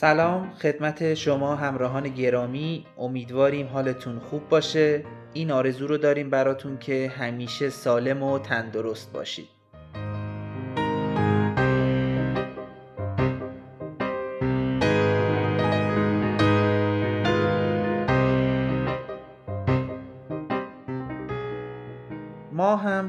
سلام خدمت شما همراهان گرامی. امیدواریم حالتون خوب باشه. این آرزو رو داریم براتون که همیشه سالم و تندرست باشید.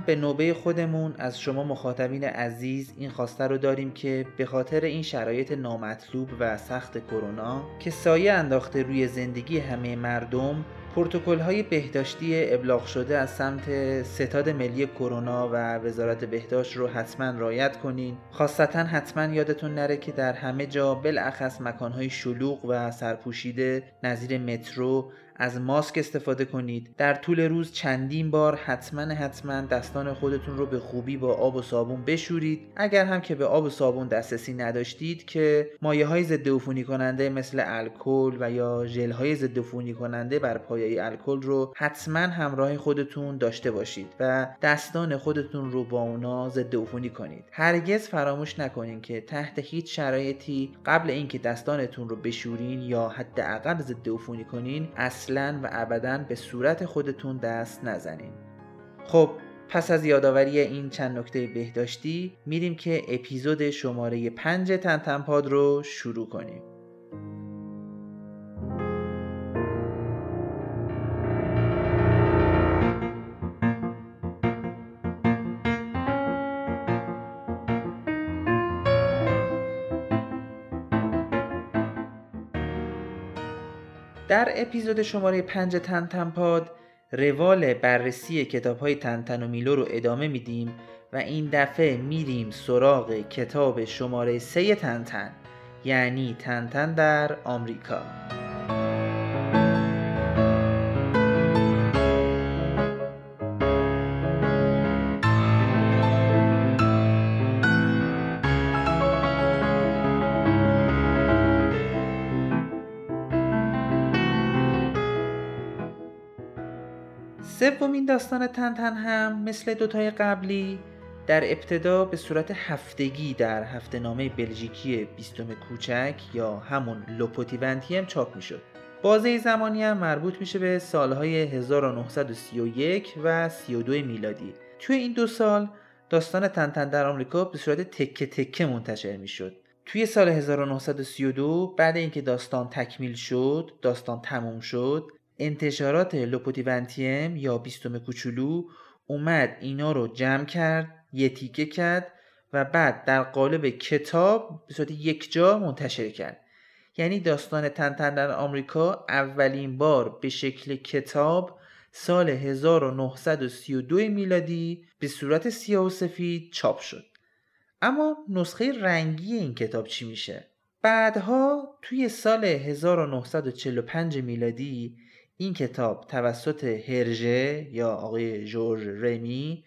به نوبه خودمون از شما مخاطبین عزیز این خواسته رو داریم که به خاطر این شرایط نامطلوب و سخت کرونا که سایه انداخته روی زندگی همه مردم پروتکل های بهداشتی ابلاغ شده از سمت ستاد ملی کرونا و وزارت بهداشت رو حتما رعایت کنین. خاصتا حتما یادتون نره که در همه جا بالاخص مکانهای شلوغ و سرپوشیده نظیر مترو از ماسک استفاده کنید. در طول روز چندین بار حتما حتما دستان خودتون رو به خوبی با آب و صابون بشورید. اگر هم که به آب و صابون دسترسی نداشتید که مایه های ضد عفونی کننده مثل الکل و یا ژل های ضد عفونی کننده بر پایه الکل رو حتما همراه خودتون داشته باشید و دستان خودتون رو با اونا ضد عفونی کنید. هرگز فراموش نکنید که تحت هیچ شرایطی قبل اینکه دستانتون رو بشورین یا حداقل ضد عفونی کنین اصلا و ابدا به صورت خودتون دست نزنین. خب پس از یادآوری این چند نکته بهداشتی میریم که اپیزود شماره 5 تنتنپاد رو شروع کنیم. در اپیزود شماره 5 تنتنپاد روال بررسی کتاب های تنتن و میلو رو ادامه میدیم و این دفعه میریم سراغ کتاب شماره 3 تنتن یعنی تنتن در آمریکا. داستان تنتن هم مثل دوتای قبلی در ابتدا به صورت هفتگی در هفته نامه بلژیکی بیستم کوچک یا همون لوپوتیونتی هم چاپ می شد. بازه زمانی هم مربوط میشه به سالهای 1931 و 32 میلادی. توی این دو سال داستان تنتن در آمریکا به صورت تکه تکه منتشر می شد. توی سال 1932 بعد اینکه داستان تکمیل شد، داستان تموم شد، انتشارات لوپوتیونتیم یا بیستم کوچولو اومد اینا رو جمع کرد یه تیکه کرد و بعد در قالب کتاب به صورت یک جا منتشر کرد یعنی داستان تنتن در آمریکا اولین بار به شکل کتاب سال 1932 میلادی به صورت سیاه و سفید چاپ شد اما نسخه رنگی این کتاب چی میشه؟ بعدها توی سال 1945 میلادی این کتاب توسط هرژه یا آقای جورج رمی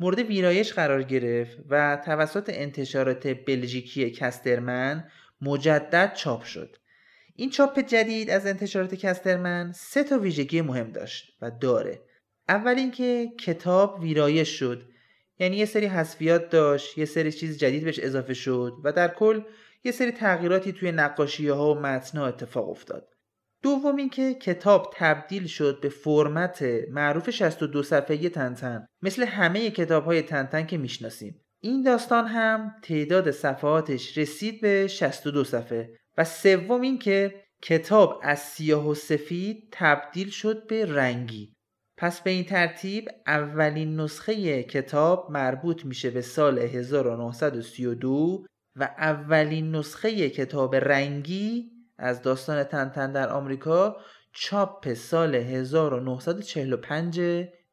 مورد ویرایش قرار گرفت و توسط انتشارات بلژیکی کسترمن مجدد چاپ شد. این چاپ جدید از انتشارات کسترمن سه تا ویژگی مهم داشت و داره. اول اینکه کتاب ویرایش شد. یعنی یه سری حذفیات داشت یه سری چیز جدید بهش اضافه شد و در کل یه سری تغییراتی توی نقاشی ها و متنها اتفاق افتاد. دوم اینکه کتاب تبدیل شد به فرمت معروف 62 صفحه تنتن مثل همه کتاب های تنتن که می‌شناسیم. این داستان هم تعداد صفحاتش رسید به 62 صفحه. و سوم اینکه کتاب از سیاه و سفید تبدیل شد به رنگی. پس به این ترتیب اولین نسخه کتاب مربوط میشه به سال 1932 و اولین نسخه کتاب رنگی از داستان تنتن در آمریکا چاپ سال 1945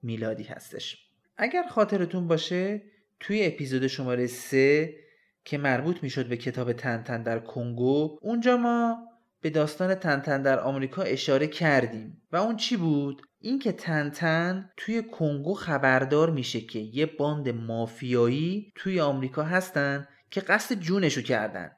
میلادی هستش. اگر خاطرتون باشه توی اپیزود شماره 3 که مربوط می‌شد به کتاب تنتن در کنگو اونجا ما به داستان تنتن در آمریکا اشاره کردیم. و اون چی بود؟ اینکه تنتن توی کنگو خبردار میشه که یه باند مافیایی توی آمریکا هستن که قصد جونشو کردن.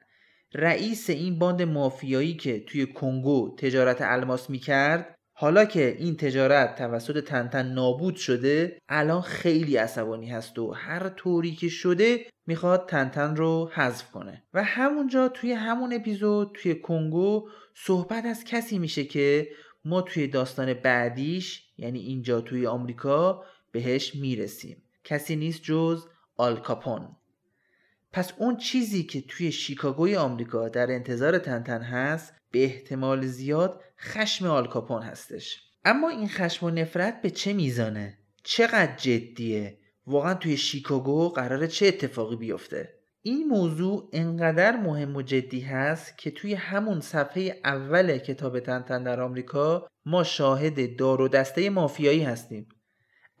رئیس این باند مافیایی که توی کنگو تجارت الماس می‌کرد حالا که این تجارت توسط تنتن نابود شده الان خیلی عصبانی هست و هر طوری که شده می‌خواد تنتن رو حذف کنه. و همونجا توی همون اپیزود توی کنگو صحبت از کسی میشه که ما توی داستان بعدیش یعنی اینجا توی آمریکا بهش می‌رسیم. کسی نیست جز آلکاپون پس اون چیزی که توی شیکاگوی آمریکا در انتظار تنتن هست به احتمال زیاد خشم آلکاپون هستش اما این خشم و نفرت به چه میزانه؟ چقدر جدیه؟ واقعا توی شیکاگو قراره چه اتفاقی بیفته؟ این موضوع انقدر مهم و جدی هست که توی همون صفحه اول کتاب تنتن در آمریکا ما شاهد دار و دسته مافیایی هستیم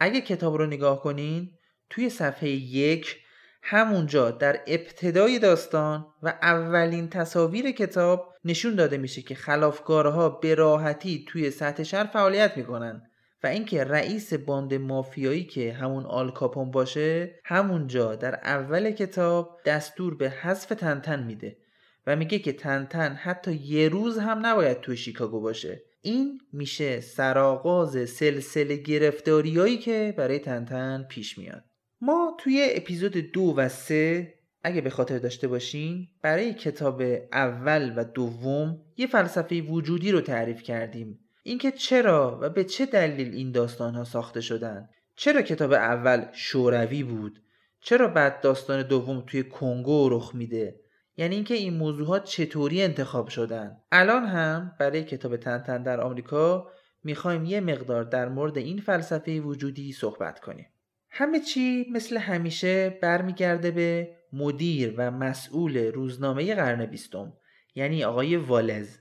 اگه کتاب رو نگاه کنین توی صفحه یک همونجا در ابتدای داستان و اولین تصاویر کتاب نشون داده میشه که خلافکارها به راحتی توی سطح شهر فعالیت می‌کنن و اینکه رئیس باند مافیایی که همون آلکاپون باشه همونجا در اول کتاب دستور به حذف تنتن میده و میگه که تنتن حتی یه روز هم نباید توی شیکاگو باشه. این میشه سرآغاز سلسله گرفتاریایی که برای تنتن پیش میاد. ما توی اپیزود دو و سه اگه به خاطر داشته باشین برای کتاب اول و دوم یه فلسفه وجودی رو تعریف کردیم. اینکه چرا و به چه دلیل این داستان ها ساخته شدن؟ چرا کتاب اول شوروی بود؟ چرا بعد داستان دوم توی کنگو رخ میده؟ یعنی اینکه این موضوعات چطوری انتخاب شدن؟ الان هم برای کتاب تنتن در آمریکا می‌خوایم یه مقدار در مورد این فلسفه وجودی صحبت کنیم. همه چی مثل همیشه برمیگرده به مدیر و مسئول روزنامه قرن بیستم یعنی آقای والز.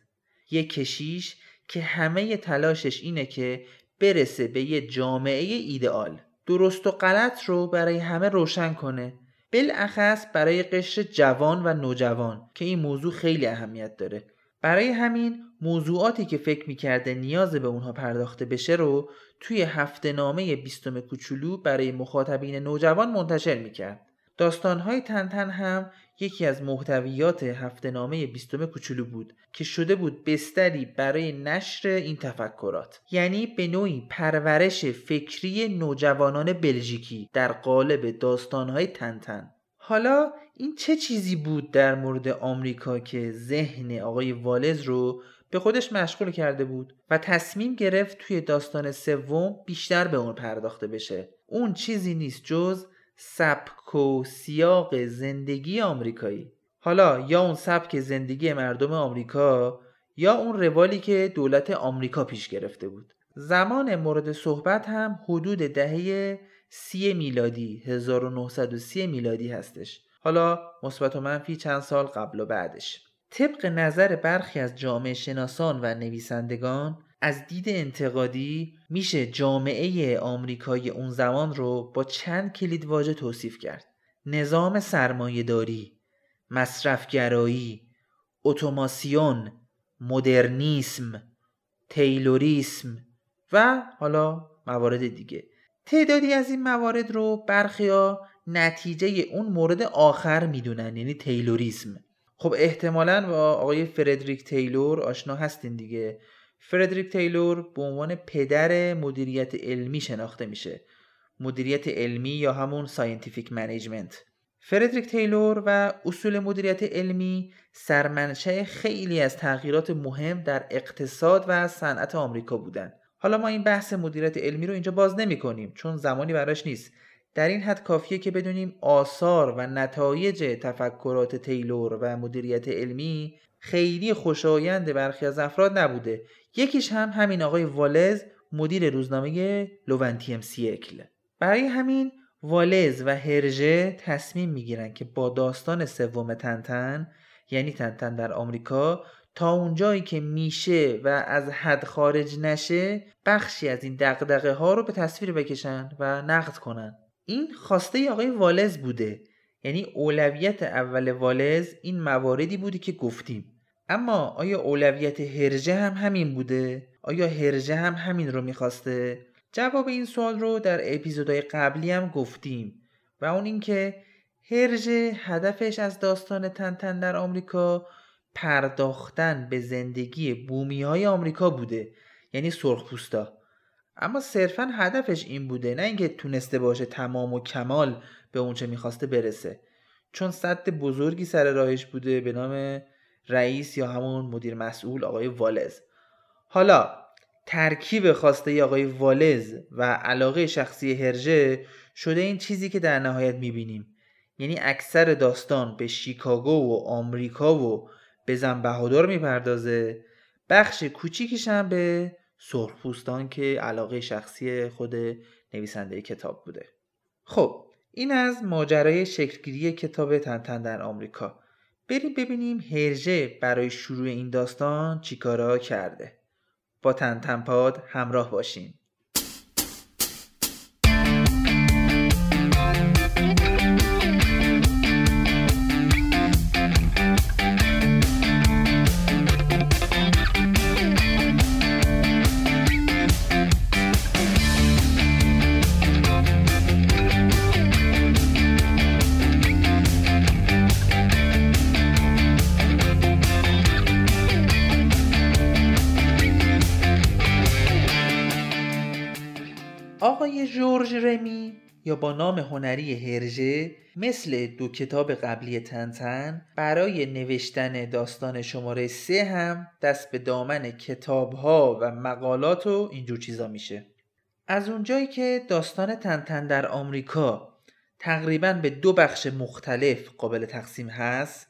یک کشیش که همه تلاشش اینه که برسه به یه جامعه ایدئال. درست و غلط رو برای همه روشن کنه. بالاخص برای قشر جوان و نوجوان که این موضوع خیلی اهمیت داره. برای همین موضوعاتی که فکر می‌کرده نیاز به اونها پرداخته بشه رو توی هفته نامه بیستم کوچولو برای مخاطبین نوجوان منتشر می‌کرد. داستانهای تنتن هم یکی از محتویات هفته نامه بیستم کوچولو بود که شده بود بستری برای نشر این تفکرات یعنی به نوعی پرورش فکری نوجوانان بلژیکی در قالب داستانهای تنتن حالا این چه چیزی بود در مورد آمریکا که ذهن آقای والز رو به خودش مشغول کرده بود و تصمیم گرفت توی داستان سوم بیشتر به اون پرداخته بشه؟ اون چیزی نیست جز سبک و سیاق زندگی آمریکایی. حالا یا اون سبک زندگی مردم آمریکا یا اون روالی که دولت آمریکا پیش گرفته بود. زمان مورد صحبت هم حدود دهه سی میلادی 1930 میلادی هستش. حالا مثبت و منفی چند سال قبل و بعدش. طبق نظر برخی از جامعه شناسان و نویسندگان از دید انتقادی میشه جامعه آمریکای اون زمان رو با چند کلید واژه توصیف کرد. نظام سرمایهداری مصرفگرایی اتوماسیون مدرنیسم تیلوریسم و حالا موارد دیگه. تعدادی از این موارد رو برخیا نتیجه اون مورد آخر می‌دونن یعنی تیلوریسم. خب احتمالا با آقای فردریک تیلور آشنا هستین دیگه. فردریک تیلور به عنوان پدر مدیریت علمی شناخته میشه. مدیریت علمی یا همون scientific management فردریک تیلور و اصول مدیریت علمی سرمنشأ خیلی از تغییرات مهم در اقتصاد و صنعت آمریکا بودند. حالا ما این بحث مدیریت علمی رو اینجا باز نمی کنیم چون زمانی براش نیست. در این حد کافیه که بدونیم آثار و نتایج تفکرات تیلور و مدیریت علمی خیلی خوشایند برخی از افراد نبوده. یکیش هم همین آقای والز مدیر روزنامه Le Vingtième Siècle برای همین والز و هرژه تصمیم می‌گیرن که با داستان سوم تنتن یعنی تنتن در آمریکا تا اونجایی که میشه و از حد خارج نشه بخشی از این دغدغه ها رو به تصویر بکشن و نقد کنن این خواسته آقای والز بوده یعنی اولویت اول والز این مواردی بودی که گفتیم اما آیا اولویت هرجه هم همین بوده؟ آیا هرجه هم همین رو می‌خواسته؟ جواب این سوال رو در اپیزودهای قبلی هم گفتیم و اون اینکه هرجه هدفش از داستان تنتن در آمریکا پرداختن به زندگی بومی های آمریکا بوده یعنی سرخپوستا اما صرفا هدفش این بوده نه اینکه تونسته باشه تمام و کمال به اونچه می‌خواسته برسه. چون صد بزرگی سر راهش بوده به نام رئیس یا همون مدیر مسئول آقای والز. حالا ترکیب خواسته آقای والز و علاقه شخصی هرژه شده این چیزی که در نهایت می‌بینیم. یعنی اکثر داستان به شیکاگو و آمریکا و به زن بهادر می‌پردازه. بخش کوچیکش هم به سرخپوستان که علاقه شخصی خود نویسنده کتاب بوده. خب این از ماجرای شکلگیری کتاب تنتن در آمریکا. بریم ببینیم هرژه برای شروع این داستان چیکارا کرده. با تنتنپاد همراه باشین. آقای جورج رمی یا با نام هنری هرژه مثل دو کتاب قبلی تنتن برای نوشتن داستان شماره سه هم دست به دامن کتاب ها و مقالات و اینجور چیزا میشه. از اونجایی که داستان تنتن در آمریکا تقریبا به دو بخش مختلف قابل تقسیم هست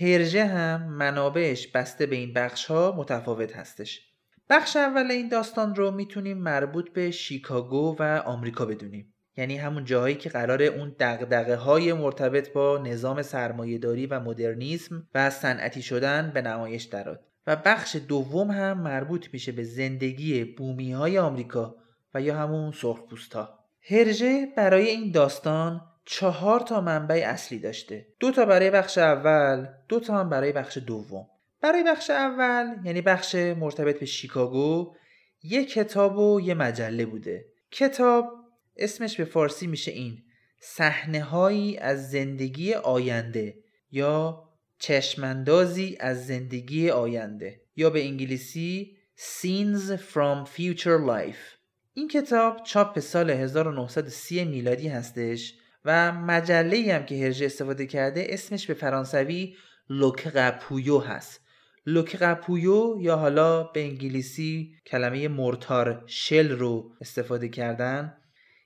هرژه هم منابعش بسته به این بخش ها متفاوت هستش. بخش اول این داستان رو می‌تونیم مربوط به شیکاگو و آمریکا بدونیم. یعنی همون جاهایی که قرار اون دقدقه های مرتبط با نظام سرمایهداری و مدرنیسم و صنعتی شدن به نمایش دراد و بخش دوم هم مربوط میشه به زندگی بومی های آمریکا و یا همون سرخپوست ها هرژه برای این داستان چهار تا منبع اصلی داشته. دو تا برای بخش اول دو تا هم برای بخش دوم. برای بخش اول یعنی بخش مرتبط به شیکاگو یه کتاب و یه مجله بوده. کتاب اسمش به فارسی میشه این صحنه هایی از زندگی آینده یا چشمندازی از زندگی آینده یا به انگلیسی Scenes from Future Life. این کتاب چاپ سال 1930 میلادی هستش و مجله هم که هرژه استفاده کرده اسمش به فرانسوی لوک قپویو هست. لوک قپویو یا حالا به انگلیسی کلمه مرتار شل رو استفاده کردن.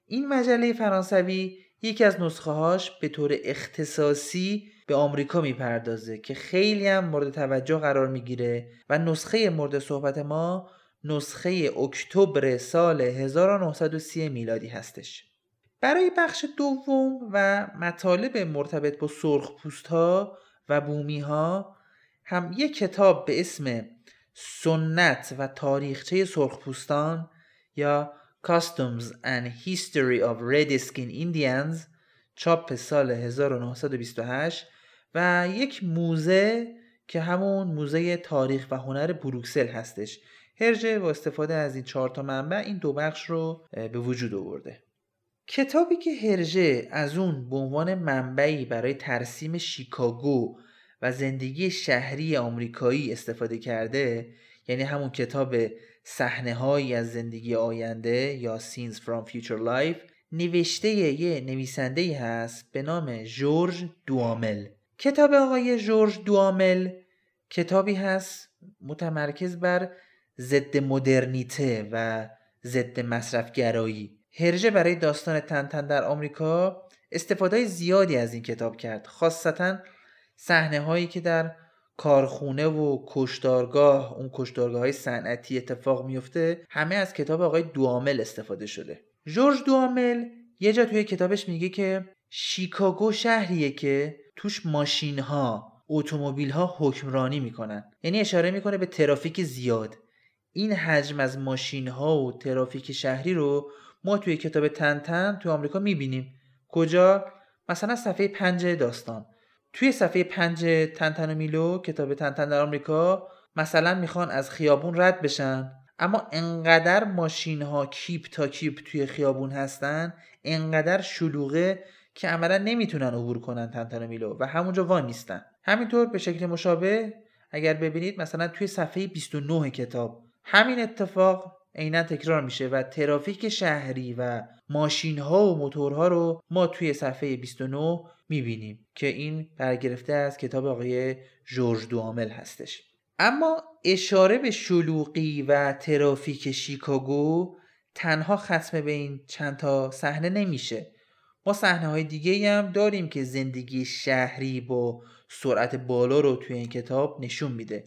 این مجله فرانسوی یکی از نسخه هاش به طور اختصاصی به آمریکا می‌پردازه که خیلی هم مورد توجه قرار می‌گیره و نسخه مورد صحبت ما نسخه اکتبر سال 1930 میلادی هستش. برای بخش دوم و مطالب مرتبط با سرخ ها و بومی ها هم یک کتاب به اسم سنت و تاریخچه سرخپوستان یا Customs and History of Red Skin Indians چاپ سال 1928 و یک موزه که همون موزه تاریخ و هنر بروکسل هستش. هرژه با استفاده از این چهار تا منبع این دو بخش رو به وجود آورده. کتابی که هرژه از اون به عنوان منبعی برای ترسیم شیکاگو و زندگی شهری آمریکایی استفاده کرده یعنی همون کتاب صحنه هایی از زندگی آینده یا Scenes from Future Life نوشته یه نویسنده هست به نام جورج دوامل. کتاب آقای جورج دوامل کتابی هست متمرکز بر ضد مدرنیته و ضد مصرفگرایی. هرژه برای داستان تنتن در آمریکا استفاده زیادی از این کتاب کرد خاصتا صحنه هایی که در کارخونه و کشتارگاه اون کشتارگاه های صنعتی اتفاق میفته همه از کتاب آقای دوامل استفاده شده. جورج دوامل یه جا توی کتابش میگه که شیکاگو شهریه که توش ماشین ها اتومبیل ها حکمرانی می‌کنن. یعنی اشاره می‌کنه به ترافیک زیاد. این حجم از ماشین ها و ترافیک شهری رو ما توی کتاب تنتن توی آمریکا می‌بینیم. کجا؟ مثلا صفحه پنج داستان. توی صفحه پنج تنتن و میلو کتاب تنتن در آمریکا مثلا می‌خوان از خیابون رد بشن. اما انقدر ماشین ها کیپ تا کیپ توی خیابون هستن انقدر شلوغه که عملا نمی‌تونن عبور کنن تنتن و میلو و همونجا وان نیستن همینطور به شکل مشابه اگر ببینید مثلا توی صفحه 29 کتاب همین اتفاق عینا تکرار میشه و ترافیک شهری و ماشین ها و موتورها رو ما توی صفحه 29 می‌بینیم که این برگرفته از کتاب آقای جورج دوامل هستش. اما اشاره به شلوغی و ترافیک شیکاگو تنها ختم به این چند تا صحنه نمیشه. ما صحنه های دیگه هم داریم که زندگی شهری با سرعت بالا رو توی این کتاب نشون میده.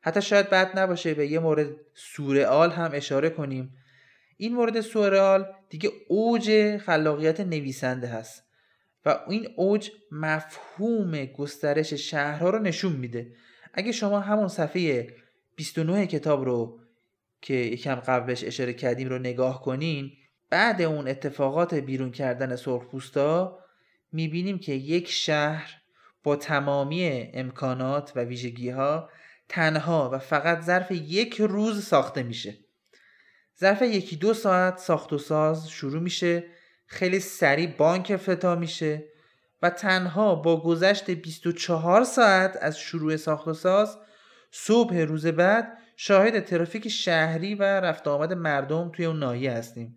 حتی شاید بد نباشه به یه مورد سورئال هم اشاره کنیم. این مورد سورئال دیگه اوج خلاقیت نویسنده هست. و این اوج مفهوم گسترش شهرها رو نشون میده. اگه شما همون صفحه 29 کتاب رو که یکم قبلش اشاره کردیم رو نگاه کنین بعد اون اتفاقات بیرون کردن سرخپوستا می‌بینیم که یک شهر با تمامی امکانات و ویژگی ها تنها و فقط ظرف یک روز ساخته میشه. ظرف یکی دو ساعت ساخت و ساز شروع میشه. خیلی سریع بانک افتتاح میشه و تنها با گذشت 24 ساعت از شروع ساخت و ساز صبح روز بعد شاهد ترافیک شهری و رفت آمد مردم توی اون ناحیه هستیم.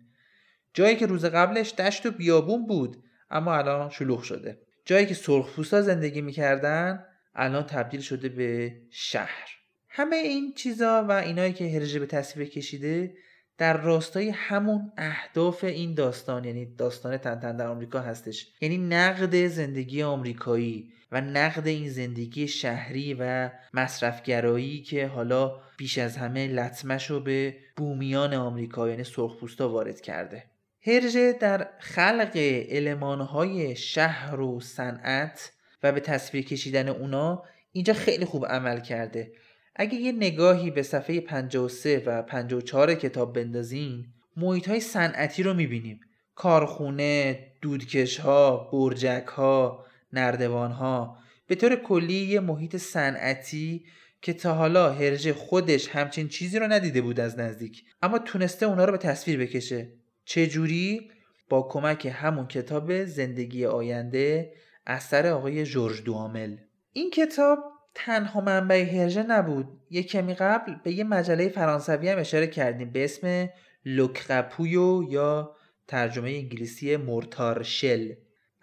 جایی که روز قبلش دشت و بیابون بود اما الان شلوغ شده. جایی که سرخپوستا زندگی می‌کردن الان تبدیل شده به شهر. همه این چیزا و اینایی که هرژه به تصویر کشیده در راستای همون اهداف این داستان یعنی داستان تنتن در آمریکا هستش. یعنی نقد زندگی آمریکایی و نقد این زندگی شهری و مصرفگرایی که حالا بیش از همه لطمش رو به بومیان آمریکا یعنی سرخپوستا وارد کرده. هرژه در خلق المانهای شهر و صنعت و به تصویر کشیدن اونا اینجا خیلی خوب عمل کرده. اگه یه نگاهی به صفحه 53 و 54 کتاب بندازین محیط های صنعتی رو می‌بینیم. کارخونه، دودکش ها، برجک ها، نردوان ها به طور کلی یه محیط صنعتی که تا حالا هرژه خودش همچین چیزی رو ندیده بود از نزدیک اما تونسته اونا رو به تصویر بکشه. چجوری؟ با کمک همون کتاب زندگی آینده اثر آقای جورج دوامل. این کتاب تنها منبع هرژه نبود. یه کمی قبل به یه مجله فرانسوی هم اشاره کردیم به اسم Le Crapouillot یا ترجمه انگلیسی mortar shell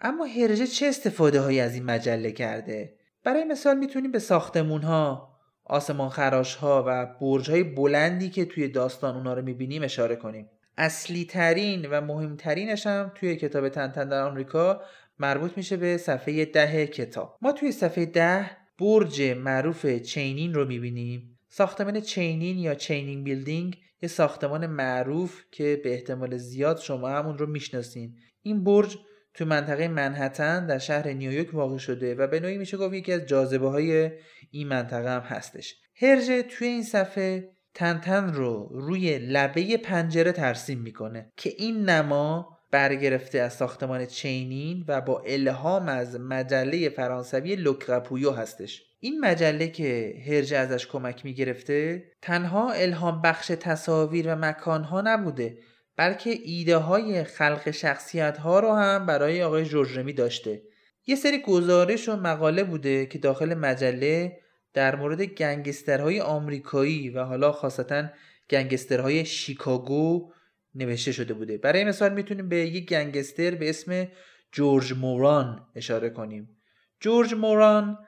اما هرژه چه استفاده هایی از این مجله کرده؟ برای مثال می‌تونیم به ساختمون ها آسمان خراش ها و برج های بلندی که توی داستان اونا رو می‌بینیم اشاره کنیم. اصلی ترین و مهمترینش هم توی کتاب تنتن در آمریکا مربوط میشه به صفحه ده کتاب. ما توی صفحه ده برج معروف چینین رو می‌بینیم. ساختمان چینین یا Chanin Building یه ساختمان معروف که به احتمال زیاد شما همون رو می‌شناسین. این برج تو منطقه منهتن در شهر نیویورک واقع شده و به نوعی میشه گفت یکی از جاذبه های این منطقه هم هستش. هرژه توی این صفحه تنتن رو روی لبه پنجره ترسیم می‌کنه که این نما برگرفته از ساختمان چینین و با الهام از مجله فرانسوی Le Crapouillot هستش. این مجله که هرژه ازش کمک می‌گرفته تنها الهام بخش تصاویر و مکانها نبوده بلکه ایده های خلق شخصیت ها رو هم برای آقای جورجرمی داشته. یه سری گزارش و مقاله بوده که داخل مجله در مورد گنگسترهای آمریکایی و حالا خاصتا گنگسترهای شیکاگو نوشته شده بوده برای مثال می‌تونیم به یک گنگستر به اسم جورج موران اشاره کنیم جورج موران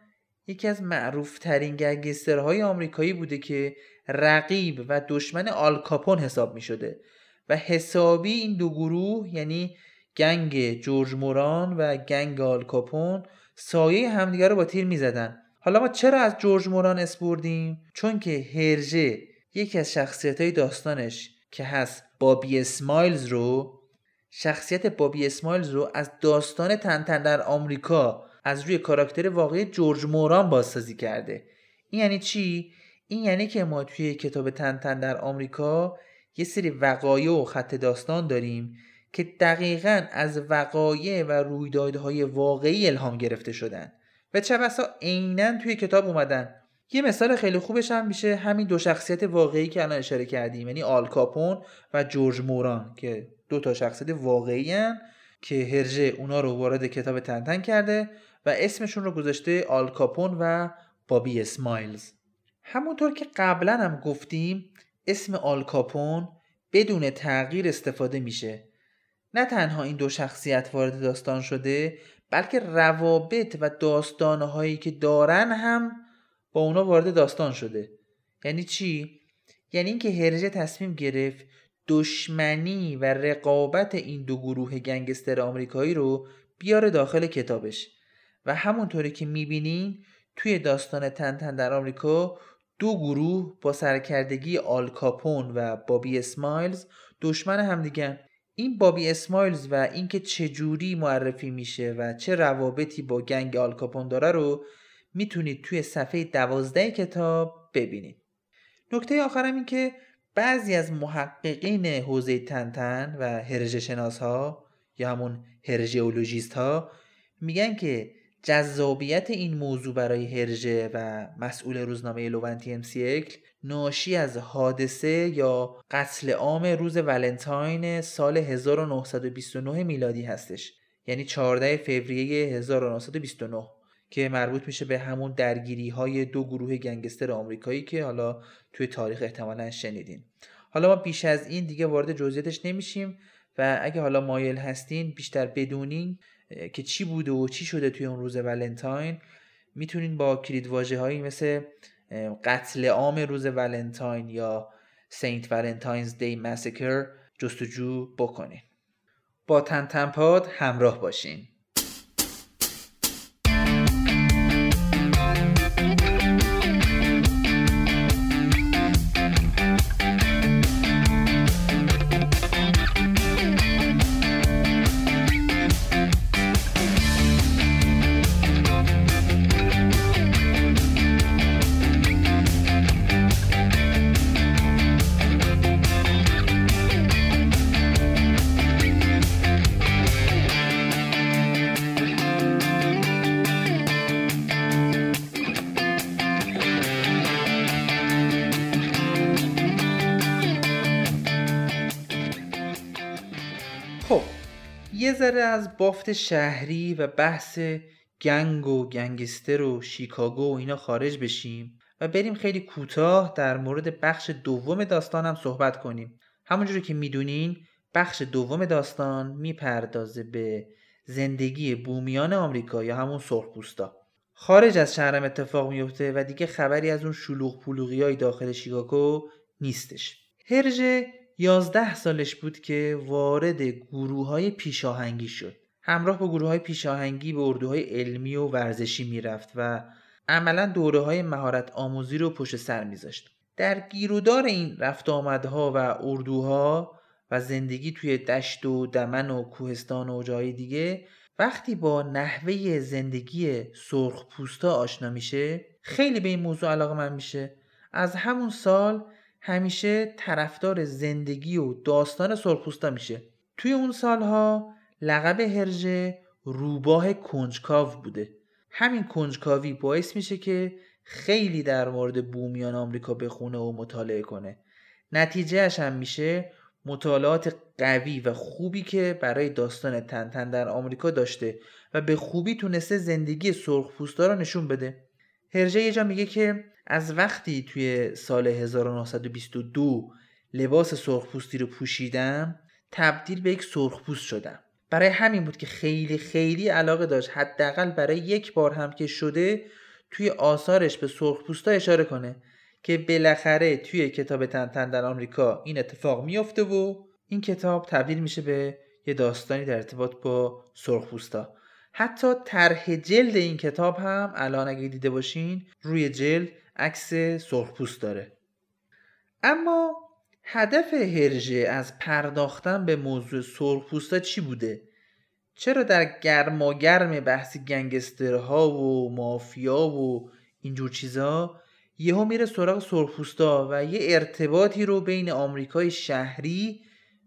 یکی از معروف ترین گنگسترهای آمریکایی بوده که رقیب و دشمن آلکاپون حساب می شده و حسابی این دو گروه یعنی گنگ جورج موران و گنگ آلکاپون سایه همدیگر رو با تیر می زدن. حالا ما چرا از جورج موران اسم بردیم؟ چون که هرژه یکی از شخصیت های داستانش که هست بابی اسمایلز رو شخصیت بابی اسمایلز رو از داستان تنتن در آمریکا از روی کاراکتر واقعی جورج موران بازسازی کرده. این یعنی چی؟ این یعنی که ما توی کتاب تنتن در آمریکا یه سری وقایع و خط داستان داریم که دقیقا از وقایع و رویدادهای واقعی الهام گرفته شدن. و چه بسا عینا توی کتاب اومدن. یه مثال خیلی خوبش هم میشه همین دو شخصیت واقعی که الان اشاره کردیم یعنی آل کاپون و جورج موران که دو تا شخصیت واقعی هم که هرژه اونا رو وارد کتاب تنتن کرده و اسمشون رو گذاشته آل کاپون و بابی اسمایلز. همونطور که قبلا هم گفتیم اسم آل کاپون بدون تغییر استفاده میشه. نه تنها این دو شخصیت وارد داستان شده بلکه روابط و داستانهایی که دارن هم با اونا وارد داستان شده. یعنی چی؟ یعنی اینکه هرژه تصمیم گرفت دشمنی و رقابت این دو گروه گنگستر آمریکایی رو بیاره داخل کتابش. و همونطوری که می‌بینین توی داستان تنتن در آمریکا دو گروه با سرکردگی آل کاپون و بابی اسمایلز دشمن همدیگن این بابی اسمایلز و اینکه چجوری معرفی میشه و چه روابطی با گنگ آل کاپون داره رو می‌تونید توی صفحه دوازده کتاب ببینید. نکته آخرم این که بعضی از محققین حوزه تنتن و هرژه شناس ها یا همون هرژئولوژیست ها میگن که جذابیت این موضوع برای هرژه و مسئول روزنامه لوونتی امسیکل ناشی از حادثه یا قتل عام روز ولنتاین سال 1929 میلادی هستش. یعنی 14 فوریه 1929 که مربوط میشه به همون درگیری های دو گروه گنگستر آمریکایی که حالا توی تاریخ احتمالا شنیدین. حالا ما بیش از این دیگه وارد جزئیاتش نمیشیم و اگه حالا مایل هستین بیشتر بدونین که چی بوده و چی شده توی اون روز ولنتاین می‌تونین با کلید هایی مثل قتل عام روز ولنتاین یا Saint Valentine's Day Massacre جستجو بکنین. با تنتنپاد همراه باشین. بافت شهری و بحث گنگ و گنگستر و شیکاگو و اینا خارج بشیم و بریم خیلی کوتاه در مورد بخش دوم داستانم صحبت کنیم. همونجوری که می‌دونین بخش دوم داستان می‌پردازه به زندگی بومیان آمریکا یا همون سرخپوستا. خارج از شهرم اتفاق میفته و دیگه خبری از اون شلوغ پلوغی های داخل شیکاگو نیستش. هرژه یازده سالش بود که وارد گروه های پیشاهنگی شد. همراه با گروه های پیشاهنگی به اردوهای علمی و ورزشی می‌رفت و عملا دوره های مهارت آموزی رو پشت سر میذاشت. در گیرودار این رفت آمدها و اردوها و زندگی توی دشت و دمن و کوهستان و جای دیگه وقتی با نحوه زندگی سرخ پوستا آشنا میشه خیلی به این موضوع علاقه من میشه. از همون سال همیشه طرفدار زندگی و داستان سرخپوستا میشه. توی اون سالها لقب هرژه روباه کنجکاو بوده. همین کنجکاوی باعث میشه که خیلی در مورد بومیان آمریکا بخونه و مطالعه کنه. نتیجهش هم میشه مطالعات قوی و خوبی که برای داستان تنتن در آمریکا داشته و به خوبی تونسته زندگی سرخپوستا رو نشون بده. هرژه یه جا میگه که از وقتی توی سال 1922 لباس سرخپوستی رو پوشیدم تبدیل به یک سرخپوست شدم. برای همین بود که خیلی خیلی علاقه داشت. حداقل برای یک بار هم که شده توی آثارش به سرخپوستا اشاره کنه که بالاخره توی کتاب تنتن در آمریکا این اتفاق میافته و این کتاب تبدیل میشه به یه داستانی در ارتباط با سرخپوستا. حتی طرح جلد این کتاب هم الان اگه دیده باشین روی جلد عکس سرخپوست داره. اما هدف هرژه از پرداختن به موضوع سرخپوستا چی بوده؟ چرا در گرماگرم بحث گنگسترها و مافیا و اینجور چیزا یهو میره سراغ سرخپوستا و یه ارتباطی رو بین آمریکای شهری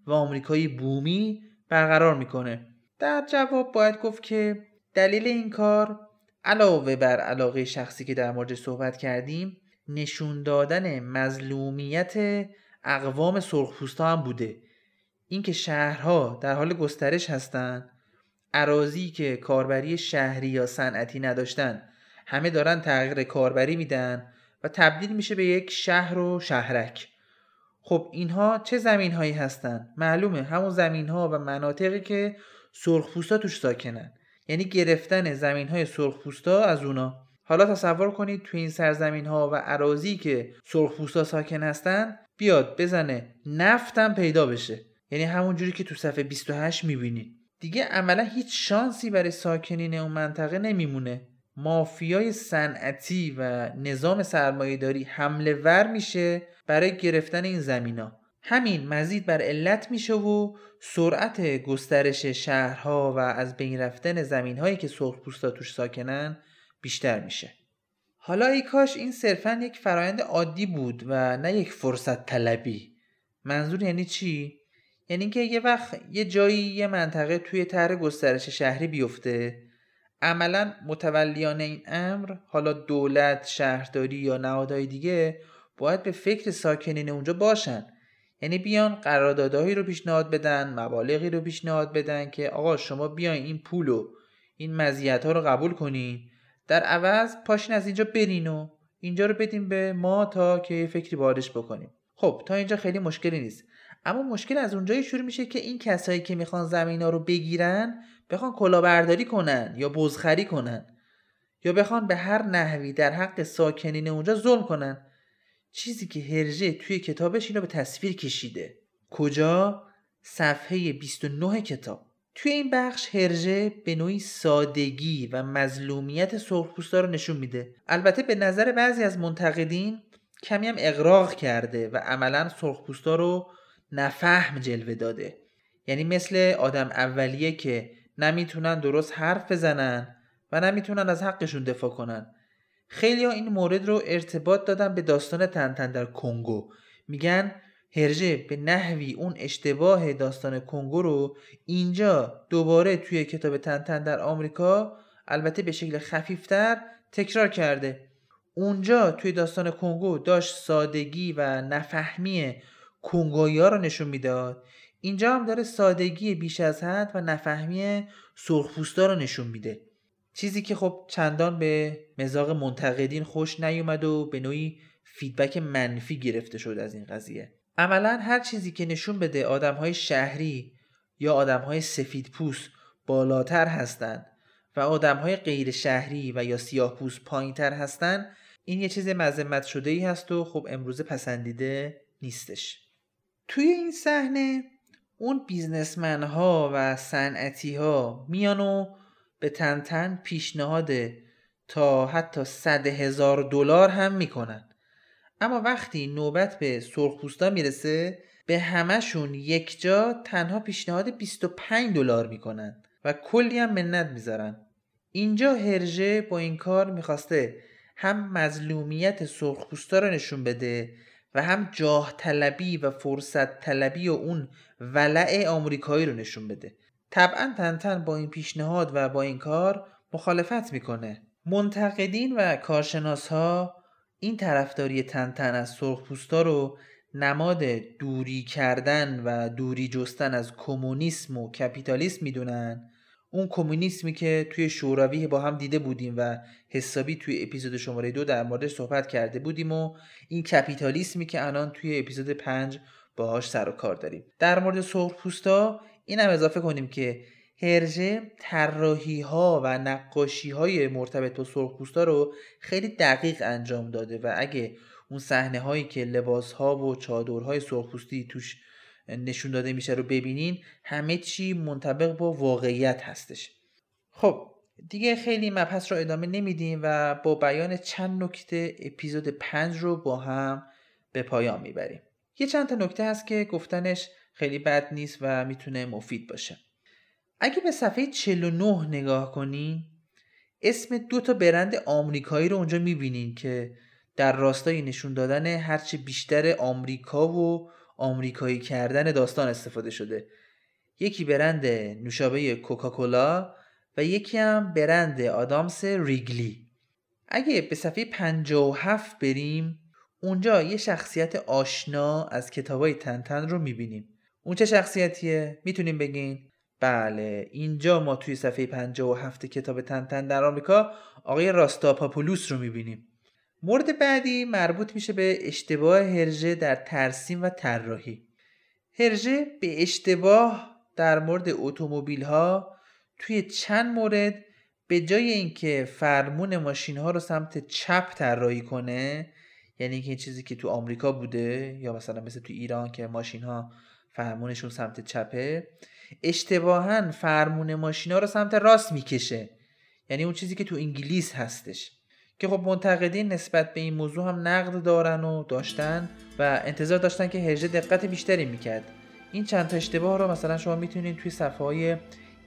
و آمریکای بومی برقرار می‌کنه در جواب باید گفت که دلیل این کار علاوه بر علاقه شخصی که در مورد صحبت کردیم نشون دادن مظلومیت اقوام سرخپوستا هم بوده. اینکه شهرها در حال گسترش هستند عراضی که کاربری شهری یا صنعتی نداشتن همه دارن تغییر کاربری میدن و تبدیل میشه به یک شهر و شهرک. خب اینها چه زمین هایی هستن؟ معلومه همون زمین ها و مناطقی که سرخپوستا توش ساکنن. یعنی گرفتن زمین های سرخپوستا از اونا. حالا تصور کنید تو این سرزمین ها و عراضی که سرخپوستا ساکن هستن بیاد بزنه نفتم پیدا بشه. یعنی همون جوری که تو صفحه 28 می‌بینید دیگه عملا هیچ شانسی برای ساکنین اون منطقه نمیمونه. مافیای صنعتی و نظام سرمایهداری حمله ور میشه برای گرفتن این زمینا. همین مزید بر علت میشه و سرعت گسترش شهرها و از بین رفتن زمین هایی که سرخپوستا توش ساکنن بیشتر میشه. حالا ای کاش این صرفا یک فرایند عادی بود و نه یک فرصت طلبی. منظور یعنی چی؟ یعنی که یه وقت یه جایی یه منطقه توی طرح گسترش شهری بیفته. عملا متولیان این امر حالا دولت شهرداری یا نهادهای دیگه باید به فکر ساکنین اونجا باشن. یعنی بیان قراردادهایی رو پیشنهاد بدن مبالغی رو پیشنهاد بدن که آقا شما بیاین این پول و این مزیت ها رو قبول کنین. در عوض پاشین از اینجا برین و اینجا رو بدیم به ما تا که فکری بارش بکنیم. خب تا اینجا خیلی مشکلی نیست. اما مشکل از اونجایی شروع میشه که این کسایی که می‌خوان زمین ها رو بگیرن بخوان کلاهبرداری کنن یا بزخری کنن یا بخوان به هر نحوی در حق ساکنین اونجا ظلم کنن. چیزی که هرژه توی کتابش اینو به تصویر کشیده. کجا؟ صفحه 29 کتاب. توی این بخش هرژه به نوعی سادگی و مظلومیت سرخپوستا رو نشون میده. البته به نظر بعضی از منتقدین کمی هم اقراق کرده و عملا سرخپوستا رو نفهم جلوه داده. یعنی مثل آدم اولیه که نمی‌تونن درست حرف بزنن و نمی‌تونن از حقشون دفاع کنن. خیلی ها این مورد رو ارتباط دادن به داستان تنتن در کنگو. میگن هرژه به نحوی اون اشتباه داستان کنگو رو اینجا دوباره توی کتاب تنتن در آمریکا البته به شکل خفیفتر تکرار کرده. اونجا توی داستان کنگو داشت سادگی و نفهمی کنگویی ها رو نشون می‌داد. اینجا هم داره سادگی بیش از حد و نفهمی سرخپوستا رو نشون میده. چیزی که خب چندان به مزاق منتقدین خوش نیومد و به نوعی فیدبک منفی گرفته شد از این قضیه. عملا هر چیزی که نشون بده آدم های شهری یا آدم های سفید پوست بالاتر هستند و آدم های غیر شهری و یا سیاه پوست پایین تر هستند این یه چیز مذمت شده ای هست و خب امروزه پسندیده نیستش. توی این صحنه اون بیزنسمن ها و صنعتی ها میان و به تن پیشنهاد تا حتی صد هزار دلار هم می‌کنن. اما وقتی نوبت به سرخپوستا می‌رسه به همشون یک جا تنها پیشنهاد 25 دلار می‌کنن و کلی هم منت می‌ذارن. اینجا هرژه با این کار می‌خواسته هم مظلومیت سرخپوستا رو نشون بده و هم جاه طلبی و فرصت طلبی و اون ولع آمریکایی رو نشون بده. طبعا تنتن با این پیشنهاد و با این کار مخالفت می‌کنه. منتقدین و کارشناس ها این طرفداری تنتن از سرخپوستا رو نماد دوری کردن و دوری جستن از کمونیسم و کپیتالیسم می‌دونن. اون کمونیسمی که توی شوروی با هم دیده بودیم و حسابی توی اپیزود شماره دو در موردش صحبت کرده بودیم و این کپیتالیسمی که الان توی اپیزود پنج باهاش سر و کار داریم. در مورد سرخپوستا این هم اضافه کنیم که هرژه طراحی ها و نقاشی های مرتبط با سرخپوستا رو خیلی دقیق انجام داده و اگه اون صحنه هایی که لباس ها و چادرهای سرخپوستی توش نشون داده میشه رو ببینین همه چی منطبق با واقعیت هستش. خب دیگه خیلی مبحث رو ادامه نمیدیم و با بیان چند نکته اپیزود پنج رو با هم به پایان می‌بریم. یه چند تا نکته هست که گفتنش خیلی بد نیست و می‌تونه مفید باشه. اگه به صفحه 49 نگاه کنین اسم دو تا برند آمریکایی رو اونجا می‌بینین که در راستای نشون دادن هرچه بیشتر آمریکا و آمریکایی کردن داستان استفاده شده یکی برند نوشابه کوکاکولا و یکی هم برند آدامس ریگلی اگه به صفحه 57 بریم اونجا یه شخصیت آشنا از کتابای تنتن رو می‌بینیم اون چه شخصیتیه؟ می‌تونیم بگین؟ بله اینجا ما توی صفحه 57 کتاب تنتن در آمریکا آقای راستاپاپولوس رو می‌بینیم. مورد بعدی مربوط میشه به اشتباه هرژه در ترسیم و طراحی. هرژه به اشتباه در مورد اتومبیل ها توی چند مورد به جای اینکه فرمون ماشین ها رو سمت چپ طراحی کنه یعنی که این چیزی که تو آمریکا بوده یا مثلا مثل تو ایران که ماشین ها فرمونشون سمت چپه اشتباها فرمون ماشین ها رو سمت راست می‌کشه. یعنی اون چیزی که تو انگلیس هستش. که خب منتقدین نسبت به این موضوع هم نقد دارن و داشتن و انتظار داشتن که هرژه دقت بیشتری می‌کرد. این چند تا اشتباه رو مثلا شما می‌تونید توی صفحه های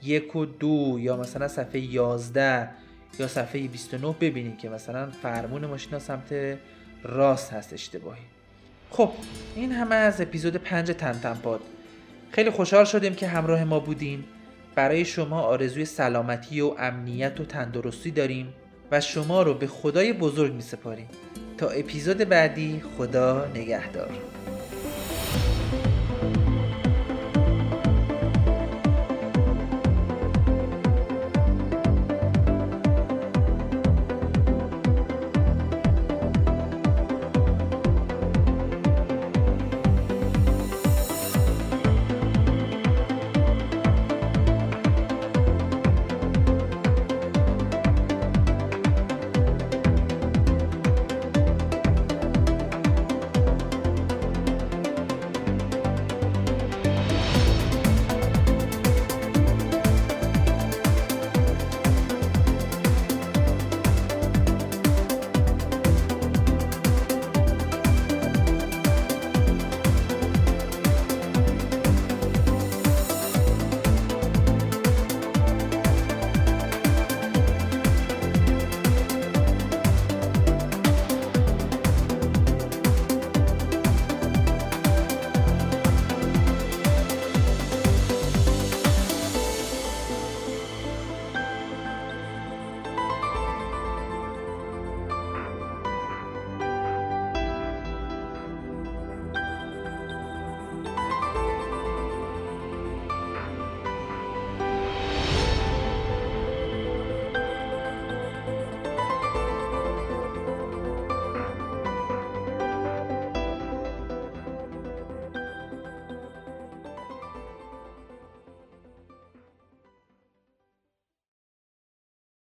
یک و دو یا مثلا صفحه 11 یا صفحه 29 ببینید که مثلا فرمون ماشین سمت راست هست اشتباهی. خب این همه از اپیزود 5 تنتن خیلی خوشحال شدیم که همراه ما بودین. برای شما آرزوی سلامتی و امنیت و تندرستی داریم و شما رو به خدای بزرگ می سپاریم. تا اپیزود بعدی خدا نگهدار.